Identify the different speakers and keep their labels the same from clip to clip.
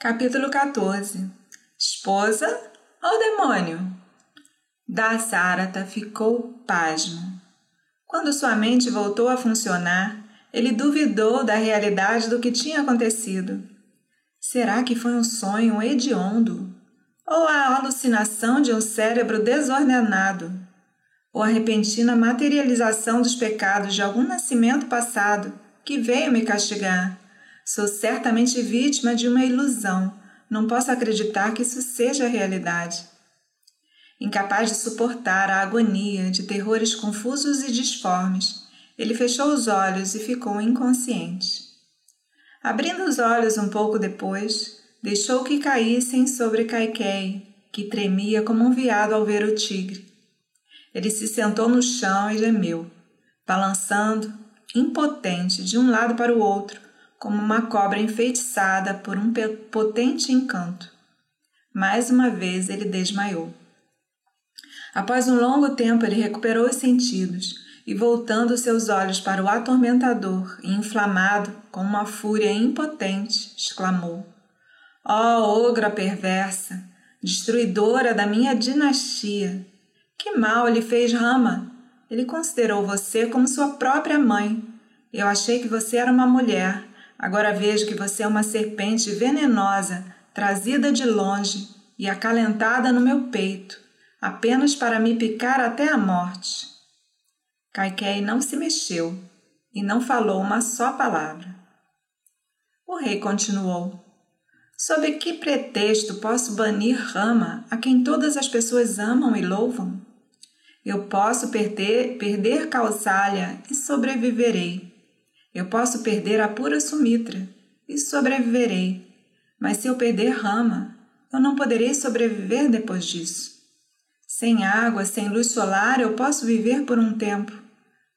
Speaker 1: Capítulo 14 Esposa ou demônio? Dasarata ficou pasmo. Quando sua mente voltou a funcionar, ele duvidou da realidade do que tinha acontecido. Será que foi um sonho hediondo? Ou a alucinação de um cérebro desordenado? Ou a repentina materialização dos pecados de algum nascimento passado que veio me castigar? Sou certamente vítima de uma ilusão. Não posso acreditar que isso seja realidade. Incapaz de suportar a agonia de terrores confusos e disformes, ele fechou os olhos e ficou inconsciente. Abrindo os olhos um pouco depois, deixou que caíssem sobre Kaikei, que tremia como um veado ao ver o tigre. Ele se sentou no chão e gemeu, balançando, impotente, de um lado para o outro, como uma cobra enfeitiçada por um potente encanto. Mais uma vez ele desmaiou. Após um longo tempo, ele recuperou os sentidos e, voltando seus olhos para o atormentador, inflamado com uma fúria impotente, exclamou: Ó oh, ogra perversa, destruidora da minha dinastia! Que mal lhe fez Rama! Ele considerou você como sua própria mãe. Eu achei que você era uma mulher, Agora vejo que você é uma serpente venenosa, trazida de longe e acalentada no meu peito, apenas para me picar até a morte. Kaikei não se mexeu e não falou uma só palavra. O rei continuou: Sob que pretexto posso banir Rama, a quem todas as pessoas amam e louvam? Eu posso perder, perder Kausalya e sobreviverei. Eu posso perder a pura Sumitra e sobreviverei, mas se eu perder Rama, eu não poderei sobreviver depois disso. Sem água, sem luz solar, eu posso viver por um tempo,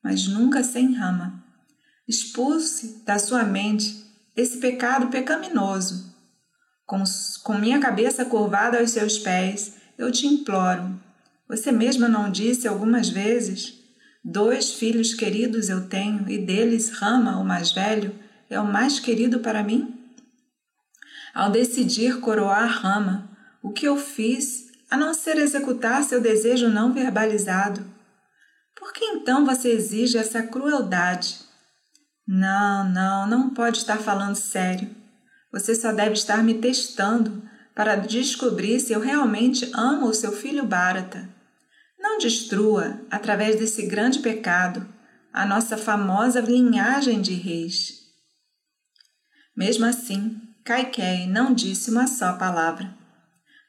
Speaker 1: mas nunca sem Rama. Expulse da sua mente esse pecado pecaminoso. Com, com minha cabeça curvada aos seus pés, eu te imploro. Você mesma não disse algumas vezes? Dois filhos queridos eu tenho, e deles Rama, o mais velho, é o mais querido para mim? Ao decidir coroar Rama, o que eu fiz a não ser executar seu desejo não verbalizado? Por que então você exige essa crueldade? Não, não, não pode estar falando sério. Você só deve estar me testando para descobrir se eu realmente amo o seu filho Bharata. Não destrua, através desse grande pecado, a nossa famosa linhagem de reis. Mesmo assim, Kaikei não disse uma só palavra,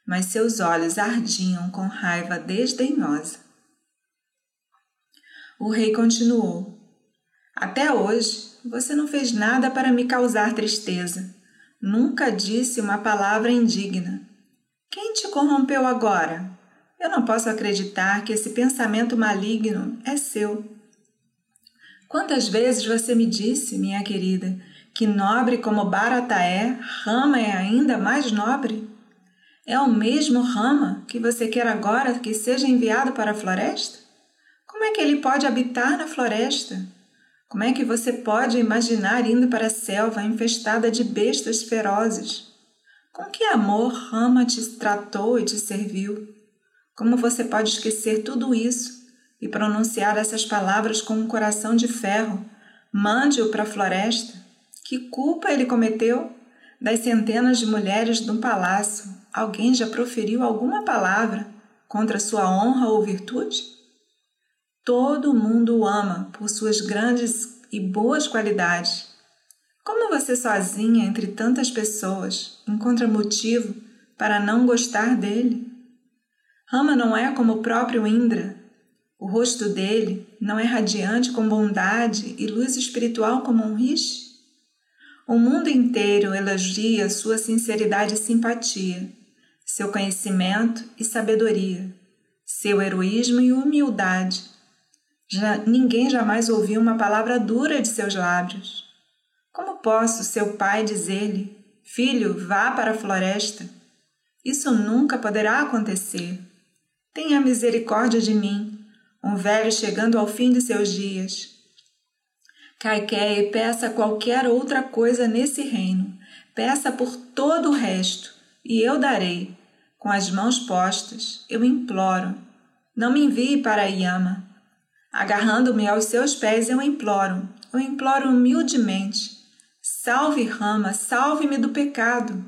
Speaker 1: mas seus olhos ardiam com raiva desdenhosa. O rei continuou: Até hoje você não fez nada para me causar tristeza. Nunca disse uma palavra indigna. Quem te corrompeu agora? Eu não posso acreditar que esse pensamento maligno é seu. Quantas vezes você me disse, minha querida, que nobre como Barata é, Rama é ainda mais nobre? É o mesmo Rama que você quer agora que seja enviado para a floresta? Como é que ele pode habitar na floresta? Como é que você pode imaginar indo para a selva infestada de bestas ferozes? Com que amor Rama te tratou e te serviu? Como você pode esquecer tudo isso e pronunciar essas palavras com um coração de ferro? Mande-o para a floresta. Que culpa ele cometeu? Das centenas de mulheres de um palácio, alguém já proferiu alguma palavra contra sua honra ou virtude? Todo mundo o ama por suas grandes e boas qualidades. Como você sozinha entre tantas pessoas encontra motivo para não gostar dele? Rama não é como o próprio Indra. O rosto dele não é radiante com bondade e luz espiritual como um rishi? O mundo inteiro elogia sua sinceridade e simpatia, seu conhecimento e sabedoria, seu heroísmo e humildade. Já, ninguém jamais ouviu uma palavra dura de seus lábios. Como posso, seu pai, dizer-lhe: Filho, vá para a floresta? Isso nunca poderá acontecer. Tenha misericórdia de mim, um velho chegando ao fim de seus dias. Caiquei peça qualquer outra coisa nesse reino. Peça por todo o resto, e eu darei. Com as mãos postas, eu imploro. Não me envie para Yama. Agarrando-me aos seus pés, eu imploro. Eu imploro humildemente. Salve, Rama, salve-me do pecado.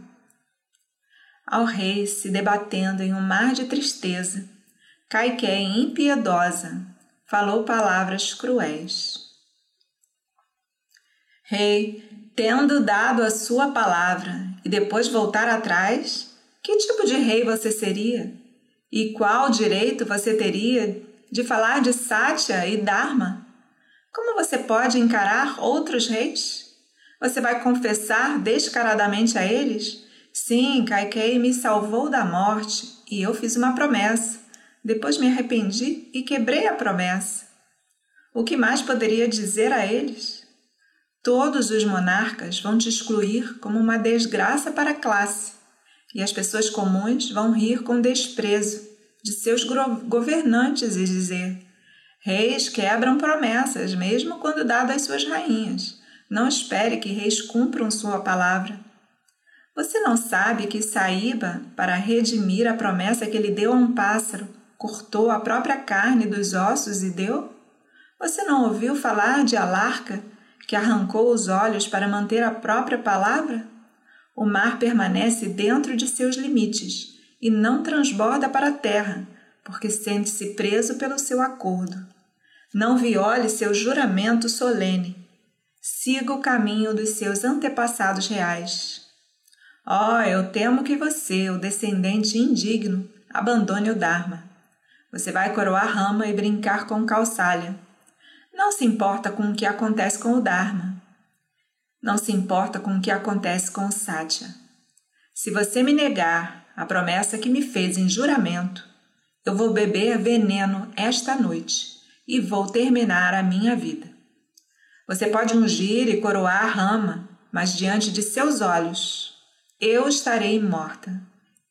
Speaker 1: Ao rei, se debatendo em um mar de tristeza, Caiqué, impiedosa, falou palavras cruéis. Rei, tendo dado a sua palavra e depois voltar atrás, que tipo de rei você seria? E qual direito você teria de falar de Satya e Dharma? Como você pode encarar outros reis? Você vai confessar descaradamente a eles? Sim, Kaikei me salvou da morte e eu fiz uma promessa. Depois me arrependi e quebrei a promessa. O que mais poderia dizer a eles? Todos os monarcas vão te excluir como uma desgraça para a classe, e as pessoas comuns vão rir com desprezo de seus governantes e dizer: Reis quebram promessas, mesmo quando dadas suas rainhas. Não espere que reis cumpram sua palavra. Você não sabe que Saíba, para redimir a promessa que ele deu a um pássaro, cortou a própria carne dos ossos e deu? Você não ouviu falar de Alarca, que arrancou os olhos para manter a própria palavra? O mar permanece dentro de seus limites e não transborda para a terra, porque sente-se preso pelo seu acordo. Não viole seu juramento solene. Siga o caminho dos seus antepassados reais. Oh, eu temo que você, o descendente indigno, abandone o Dharma. Você vai coroar rama e brincar com calçalha. Não se importa com o que acontece com o Dharma. Não se importa com o que acontece com o Satya. Se você me negar a promessa que me fez em juramento, eu vou beber veneno esta noite e vou terminar a minha vida. Você pode ungir e coroar a rama, mas diante de seus olhos eu estarei morta.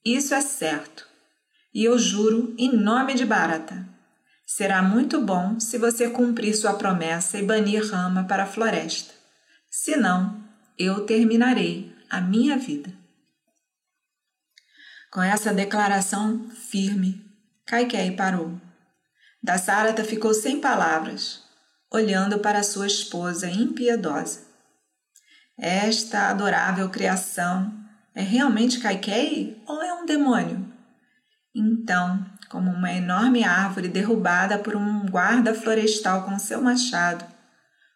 Speaker 1: Isso é certo. E eu juro em nome de Bharata. Será muito bom se você cumprir sua promessa e banir Rama para a floresta. Senão, eu terminarei a minha vida. Com essa declaração firme, Kaikei parou. Dasarata ficou sem palavras, olhando para sua esposa impiedosa. Esta adorável criação é realmente Kaikei ou é um demônio? Então, como uma enorme árvore derrubada por um guarda florestal com seu machado,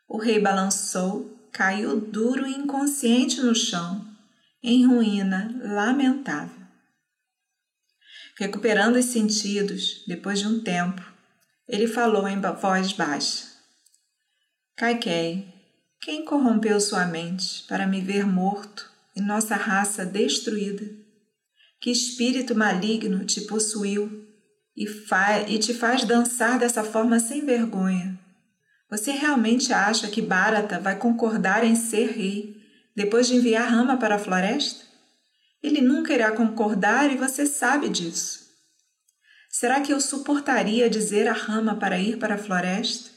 Speaker 1: o rei balançou, caiu duro e inconsciente no chão, em ruína lamentável. Recuperando os sentidos, depois de um tempo, ele falou em voz baixa: Kaikei, quem corrompeu sua mente para me ver morto e nossa raça destruída? Que espírito maligno te possuiu e, e te faz dançar dessa forma sem vergonha? Você realmente acha que Bharata vai concordar em ser rei depois de enviar Rama para a floresta? Ele nunca irá concordar e você sabe disso. Será que eu suportaria dizer a Rama para ir para a floresta?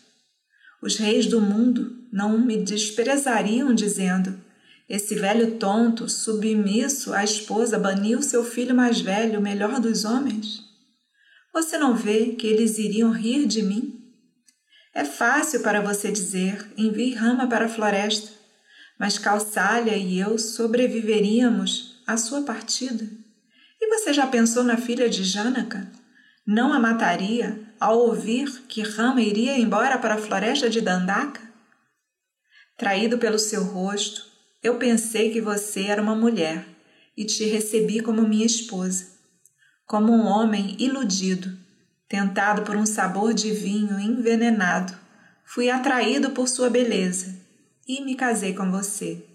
Speaker 1: Os reis do mundo não me desprezariam dizendo: Esse velho tonto, submisso à esposa, baniu seu filho mais velho, o melhor dos homens? Você não vê que eles iriam rir de mim? É fácil para você dizer: envie Rama para a floresta, mas Calçalha e eu sobreviveríamos a sua partida? E você já pensou na filha de Janaka? Não a mataria ao ouvir que Rama iria embora para a floresta de Dandaka? Traído pelo seu rosto, eu pensei que você era uma mulher e te recebi como minha esposa. Como um homem iludido, tentado por um sabor de vinho envenenado, fui atraído por sua beleza e me casei com você.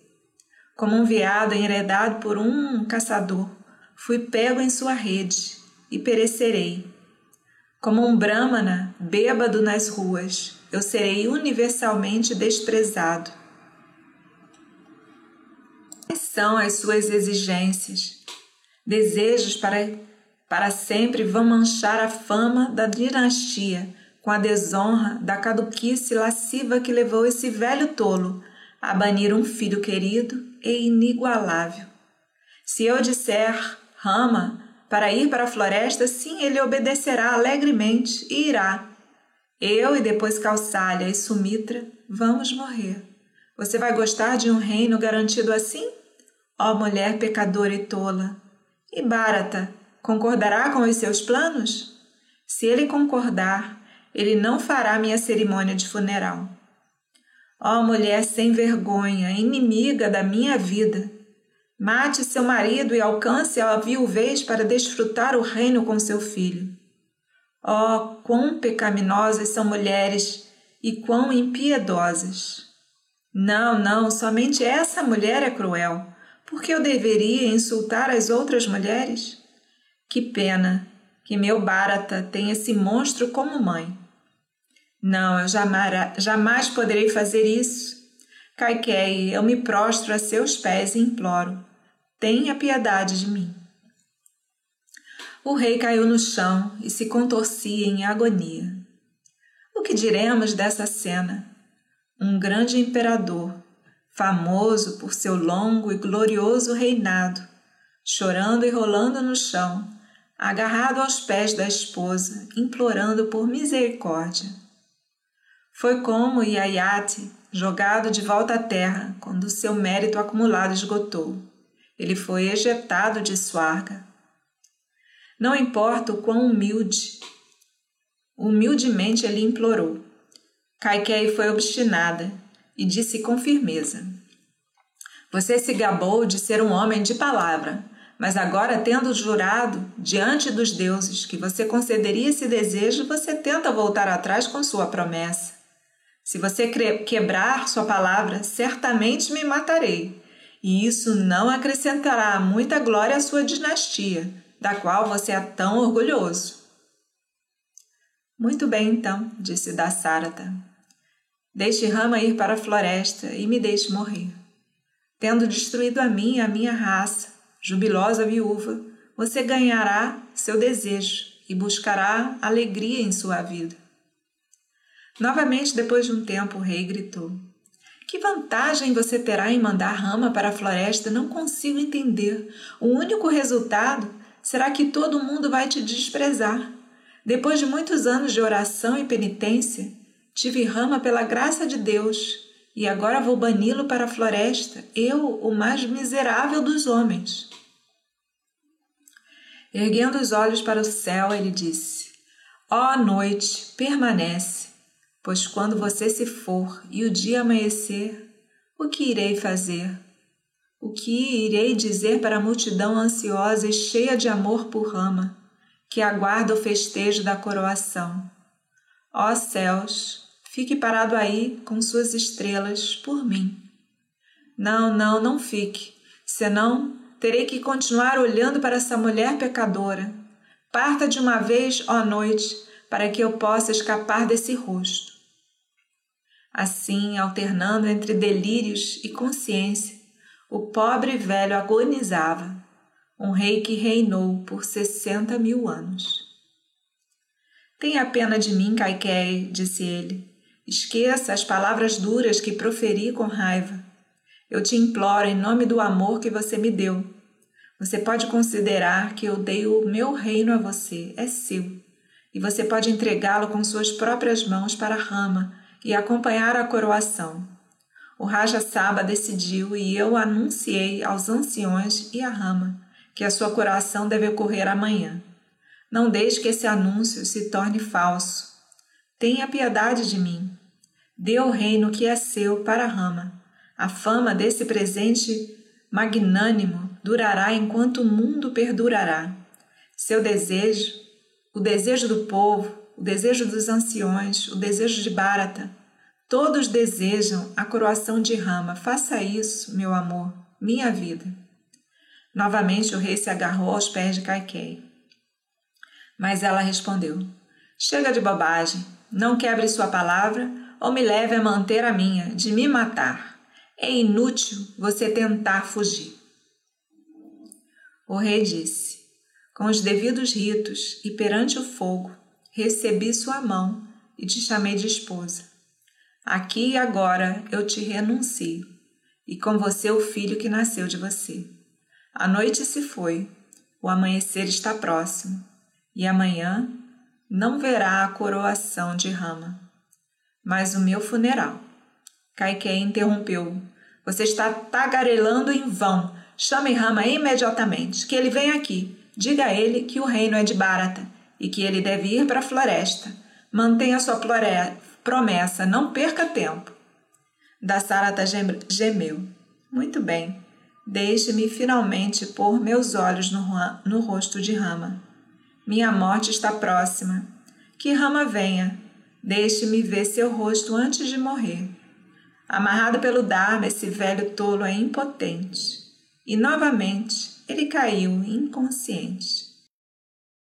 Speaker 1: Como um veado enredado por um caçador, fui pego em sua rede e perecerei. Como um brahmana bêbado nas ruas, eu serei universalmente desprezado. Quais são as suas exigências? Desejos para, para sempre vão manchar a fama da dinastia com a desonra da caduquice lasciva que levou esse velho tolo a banir um filho querido e inigualável. Se eu disser Rama para ir para a floresta, sim, ele obedecerá alegremente e irá. Eu e depois Calçalha e Sumitra vamos morrer. Você vai gostar de um reino garantido assim? Ó mulher pecadora e tola! E Bharata concordará com os seus planos? Se ele concordar, ele não fará minha cerimônia de funeral. Ó mulher sem vergonha, inimiga da minha vida, mate seu marido e alcance a viuvez para desfrutar o reino com seu filho. Ó, quão pecaminosas são mulheres e quão impiedosas! Não, não, somente essa mulher é cruel. Por que eu deveria insultar as outras mulheres? Que pena que meu Bharata tem esse monstro como mãe. Não, eu jamais, jamais poderei fazer isso. Kaikei, eu me prostro a seus pés e imploro. Tenha piedade de mim. O rei caiu no chão e se contorcia em agonia. O que diremos dessa cena? Um grande imperador, famoso por seu longo e glorioso reinado, chorando e rolando no chão, agarrado aos pés da esposa, implorando por misericórdia. Foi como Yayati, jogado de volta à terra quando seu mérito acumulado esgotou. Ele foi ejetado de Swarga. Não importa o quão humilde, humildemente ele implorou. Kaikei foi obstinada e disse com firmeza: Você se gabou de ser um homem de palavra, mas agora, tendo jurado diante dos deuses que você concederia esse desejo, você tenta voltar atrás com sua promessa. Se você quebrar sua palavra, certamente me matarei, e isso não acrescentará muita glória à sua dinastia, da qual você é tão orgulhoso. Muito bem, então, disse Dassarata. Deixe Rama ir para a floresta e me deixe morrer. Tendo destruído a mim e a minha raça, jubilosa viúva, você ganhará seu desejo e buscará alegria em sua vida. Novamente, depois de um tempo, o rei gritou: Que vantagem você terá em mandar Rama para a floresta? Não consigo entender. O único resultado será que todo mundo vai te desprezar. Depois de muitos anos de oração e penitência, tive Rama pela graça de Deus e agora vou bani-lo para a floresta, eu, o mais miserável dos homens. Erguendo os olhos para o céu, ele disse: Ó oh, noite, permanece Pois quando você se for e o dia amanhecer, o que irei fazer? O que irei dizer para a multidão ansiosa e cheia de amor por Rama, que aguarda o festejo da coroação? Ó céus, fique parado aí com suas estrelas por mim. Não, não, não fique, senão terei que continuar olhando para essa mulher pecadora. Parta de uma vez, ó noite, para que eu possa escapar desse rosto. Assim, alternando entre delírios e consciência, o pobre velho agonizava, um rei que reinou por sessenta mil anos. Tenha pena de mim, Kaikei, disse ele. Esqueça as palavras duras que proferi com raiva. Eu te imploro em nome do amor que você me deu. Você pode considerar que eu dei o meu reino a você, é seu, e você pode entregá-lo com suas próprias mãos para a Rama, e acompanhar a coroação. O Raja Saba decidiu e eu anunciei aos anciões e à rama que a sua coroação deve ocorrer amanhã. Não deixe que esse anúncio se torne falso. Tenha piedade de mim. Dê o reino que é seu para rama. A fama desse presente magnânimo durará enquanto o mundo perdurará. Seu desejo, o desejo do povo, o desejo dos anciões, o desejo de Bharata. Todos desejam a coroação de Rama. Faça isso, meu amor, minha vida. Novamente o rei se agarrou aos pés de Kaikei. Mas ela respondeu: Chega de bobagem, não quebre sua palavra ou me leve a manter a minha, de me matar. É inútil você tentar fugir. O rei disse: Com os devidos ritos e perante o fogo, recebi sua mão e te chamei de esposa. Aqui e agora eu te renuncio. e com você o filho que nasceu de você. A noite se foi, o amanhecer está próximo, e amanhã não verá a coroação de Rama, mas o meu funeral. Kaiquei interrompeu. Você está tagarelando em vão. Chame Rama imediatamente, que ele vem aqui. Diga a ele que o reino é de Bharata e que ele deve ir para a floresta. Mantenha sua promessa, não perca tempo. Dasarata gemeu. Muito bem. Deixe-me finalmente pôr meus olhos no, no rosto de Rama. Minha morte está próxima. Que Rama venha. Deixe-me ver seu rosto antes de morrer. Amarrado pelo Dharma, esse velho tolo é impotente. E novamente ele caiu inconsciente.